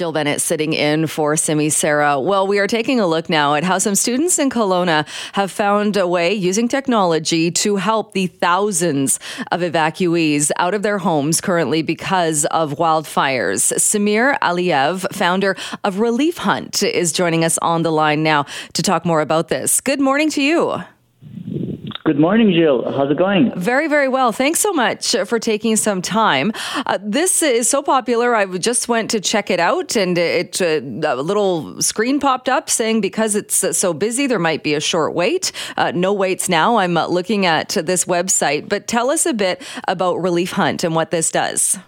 Jill Bennett sitting in for Simi Sara. Well, we are taking a look now at how some students in Kelowna have found a way using technology to help the thousands of evacuees out of their homes currently because of wildfires. Samir Aliyev, founder of Relief Hunt, is joining us on the line now to talk more about this. Good morning to you. Good morning, Jill. How's it going? Very, very well. Thanks so much for taking some time. Uh, this is so popular. I just went to check it out, and it uh, a little screen popped up saying because it's uh, so busy, there might be a short wait. Uh, no waits now. I'm uh, looking at this website, but tell us a bit about Relief Hunt and what this does.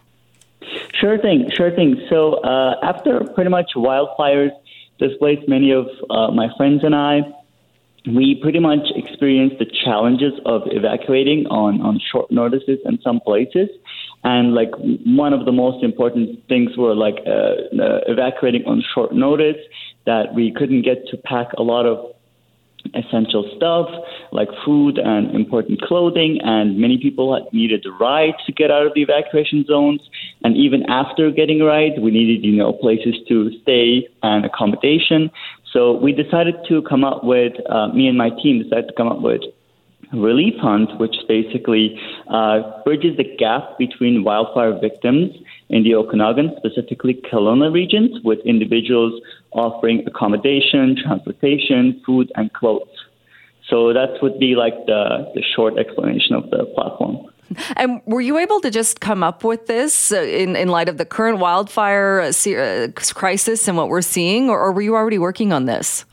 Sure thing. Sure thing. So uh, after pretty much wildfires displaced many of my friends and I we pretty much experienced the challenges of evacuating on, on short notices in some places. And like one of the most important things were like uh, uh, evacuating on short notice that we couldn't get to pack a lot of essential stuff like food and important clothing and many people had needed a ride to get out of the evacuation zones and even after getting a ride we needed you know places to stay and accommodation so we decided to come up with, uh, me and my team decided to come up with Relief Hunt, which basically uh, bridges the gap between wildfire victims in the Okanagan, specifically Kelowna regions, with individuals offering accommodation, transportation, food, and clothes. So that would be like the, the short explanation of the platform. And were you able to just come up with this uh, in, in light of the current wildfire uh, uh, crisis and what we're seeing, or, or were you already working on this?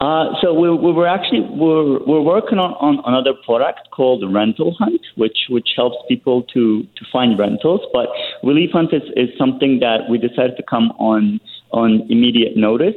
Uh, so we, we were actually we're, we're working on, on another product called Rental Hunt, which which helps people to to find rentals. But Relief Hunt is, is something that we decided to come on on immediate notice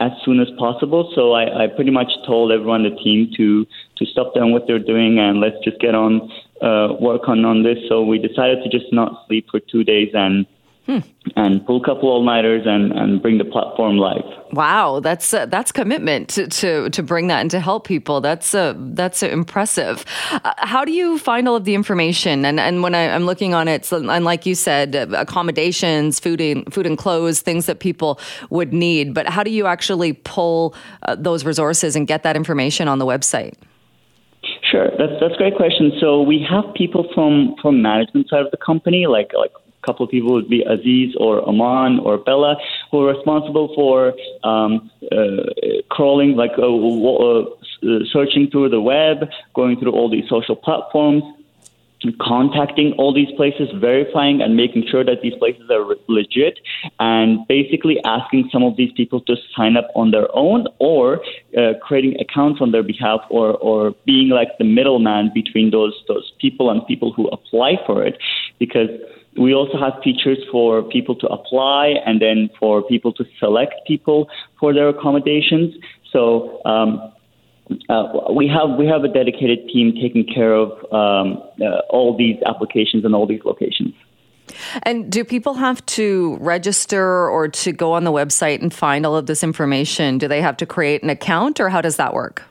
as soon as possible. So I, I pretty much told everyone, the team, to to stop doing what they're doing and let's just get on uh, work on on this. So we decided to just not sleep for two days and Hmm. and pull a couple all nighters and, and bring the platform live. Wow, that's uh, that's commitment to, to, to bring that and to help people. That's uh, that's uh, impressive. Uh, how do you find all of the information? And and when I, am looking on it, so, and like you said, accommodations, food and food and clothes, things that people would need. But how do you actually pull uh, those resources and get that information on the website? Sure, that's that's a great question. So we have people from from management side of the company, like like a couple of people would be Aziz or Aman or Bella, who are responsible for um, uh, crawling, like uh, uh, searching through the web, going through all these social platforms, contacting all these places, verifying and making sure that these places are legit, and basically asking some of these people to sign up on their own or uh, creating accounts on their behalf or, or being like the middleman between those, those people and people who apply for it. Because we also have features for people to apply and then for people to select people for their accommodations. So um, uh, we have we have a dedicated team taking care of um, uh, all these applications and all these locations. And do people have to register or to go on the website and find all of this information? Do they have to create an account, or how does that work?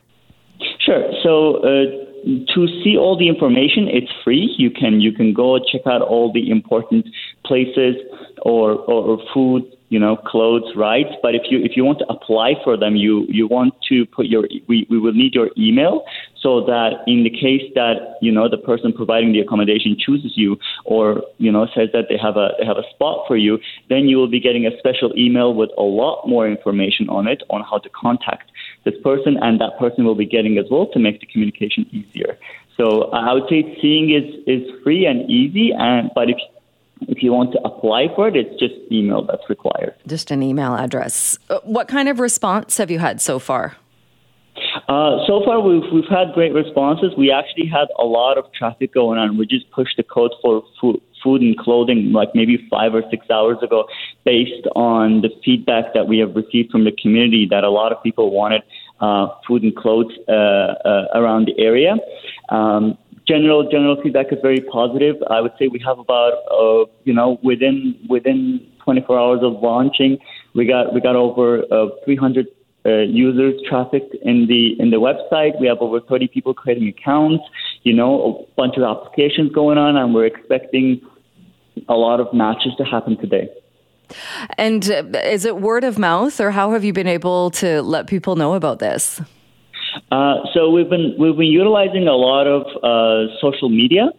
Sure. So. Uh, to see all the information, it's free. You can you can go check out all the important places or, or, or food you know, clothes rights. But if you if you want to apply for them, you you want to put your we, we will need your email so that in the case that you know the person providing the accommodation chooses you or you know says that they have a they have a spot for you, then you will be getting a special email with a lot more information on it on how to contact this person, and that person will be getting as well to make the communication easier. So I would say seeing is is free and easy, and but if if you want to apply for it, it's just email that's required. Just an email address. Uh, what kind of response have you had so far? Uh, so far, we've we've had great responses. We actually had a lot of traffic going on. We just pushed the code for food, food and clothing like maybe five or six hours ago based on the feedback that we have received from the community that a lot of people wanted uh, food and clothes uh, uh, around the area. Um, general general feedback is very positive. I would say we have about uh, you know within within 24 hours of launching, we got we got over uh, 300 uh, users trafficked in the in the website. We have over 30 people creating accounts. You know, a bunch of applications going on, and we're expecting a lot of matches to happen today. And uh, is it word of mouth, or how have you been able to let people know about this? Uh, so we've been we've been utilizing a lot of uh, social media,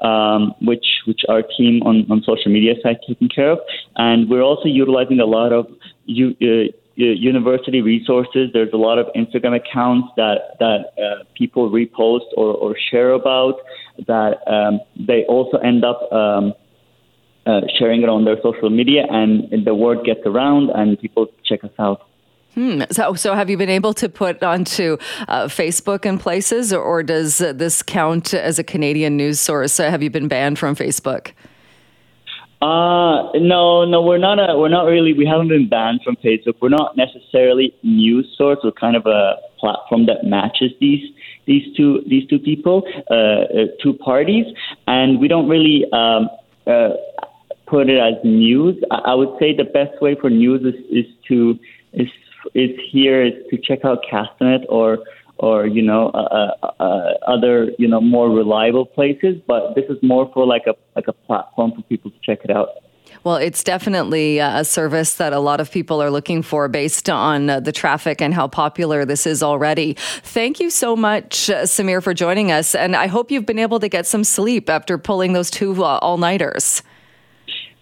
um, which which our team on, on social media side taking care of, and we're also utilizing a lot of u- uh, university resources. There's a lot of Instagram accounts that that uh, people repost or, or share about that um, they also end up um, uh, sharing it on their social media, and the word gets around, and people check us out. Hmm. So, so have you been able to put onto uh, Facebook and places, or, or does this count as a Canadian news source? Uh, have you been banned from Facebook? Uh, no, no, we're not. A, we're not really. We haven't been banned from Facebook. We're not necessarily news source. We're kind of a platform that matches these these two these two people, uh, uh two parties, and we don't really um, uh, put it as news. I, I would say the best way for news is, is to is is here is to check out Castanet or or you know uh, uh, uh, other you know more reliable places. But this is more for like a like a platform for people to check it out. Well, it's definitely a service that a lot of people are looking for based on uh, the traffic and how popular this is already. Thank you so much, uh, Samir, for joining us. And I hope you've been able to get some sleep after pulling those two uh, all nighters.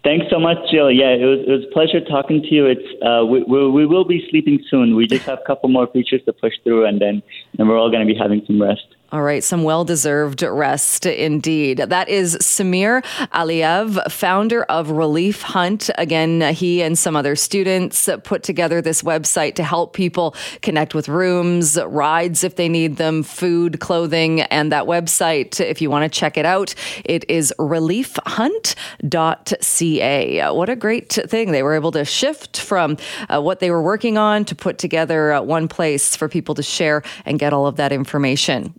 Thanks so much, Jill. Yeah, it was, it was a pleasure talking to you. It's uh, we, we, we will be sleeping soon. We just have a couple more features to push through, and then and we're all going to be having some rest. All right, some well deserved rest indeed. That is Samir Aliyev, founder of Relief Hunt. Again, he and some other students put together this website to help people connect with rooms, rides if they need them, food, clothing. And that website, if you want to check it out, it is reliefhunt.ca. What a great thing. They were able to shift from uh, what they were working on to put together uh, one place for people to share and get all of that information.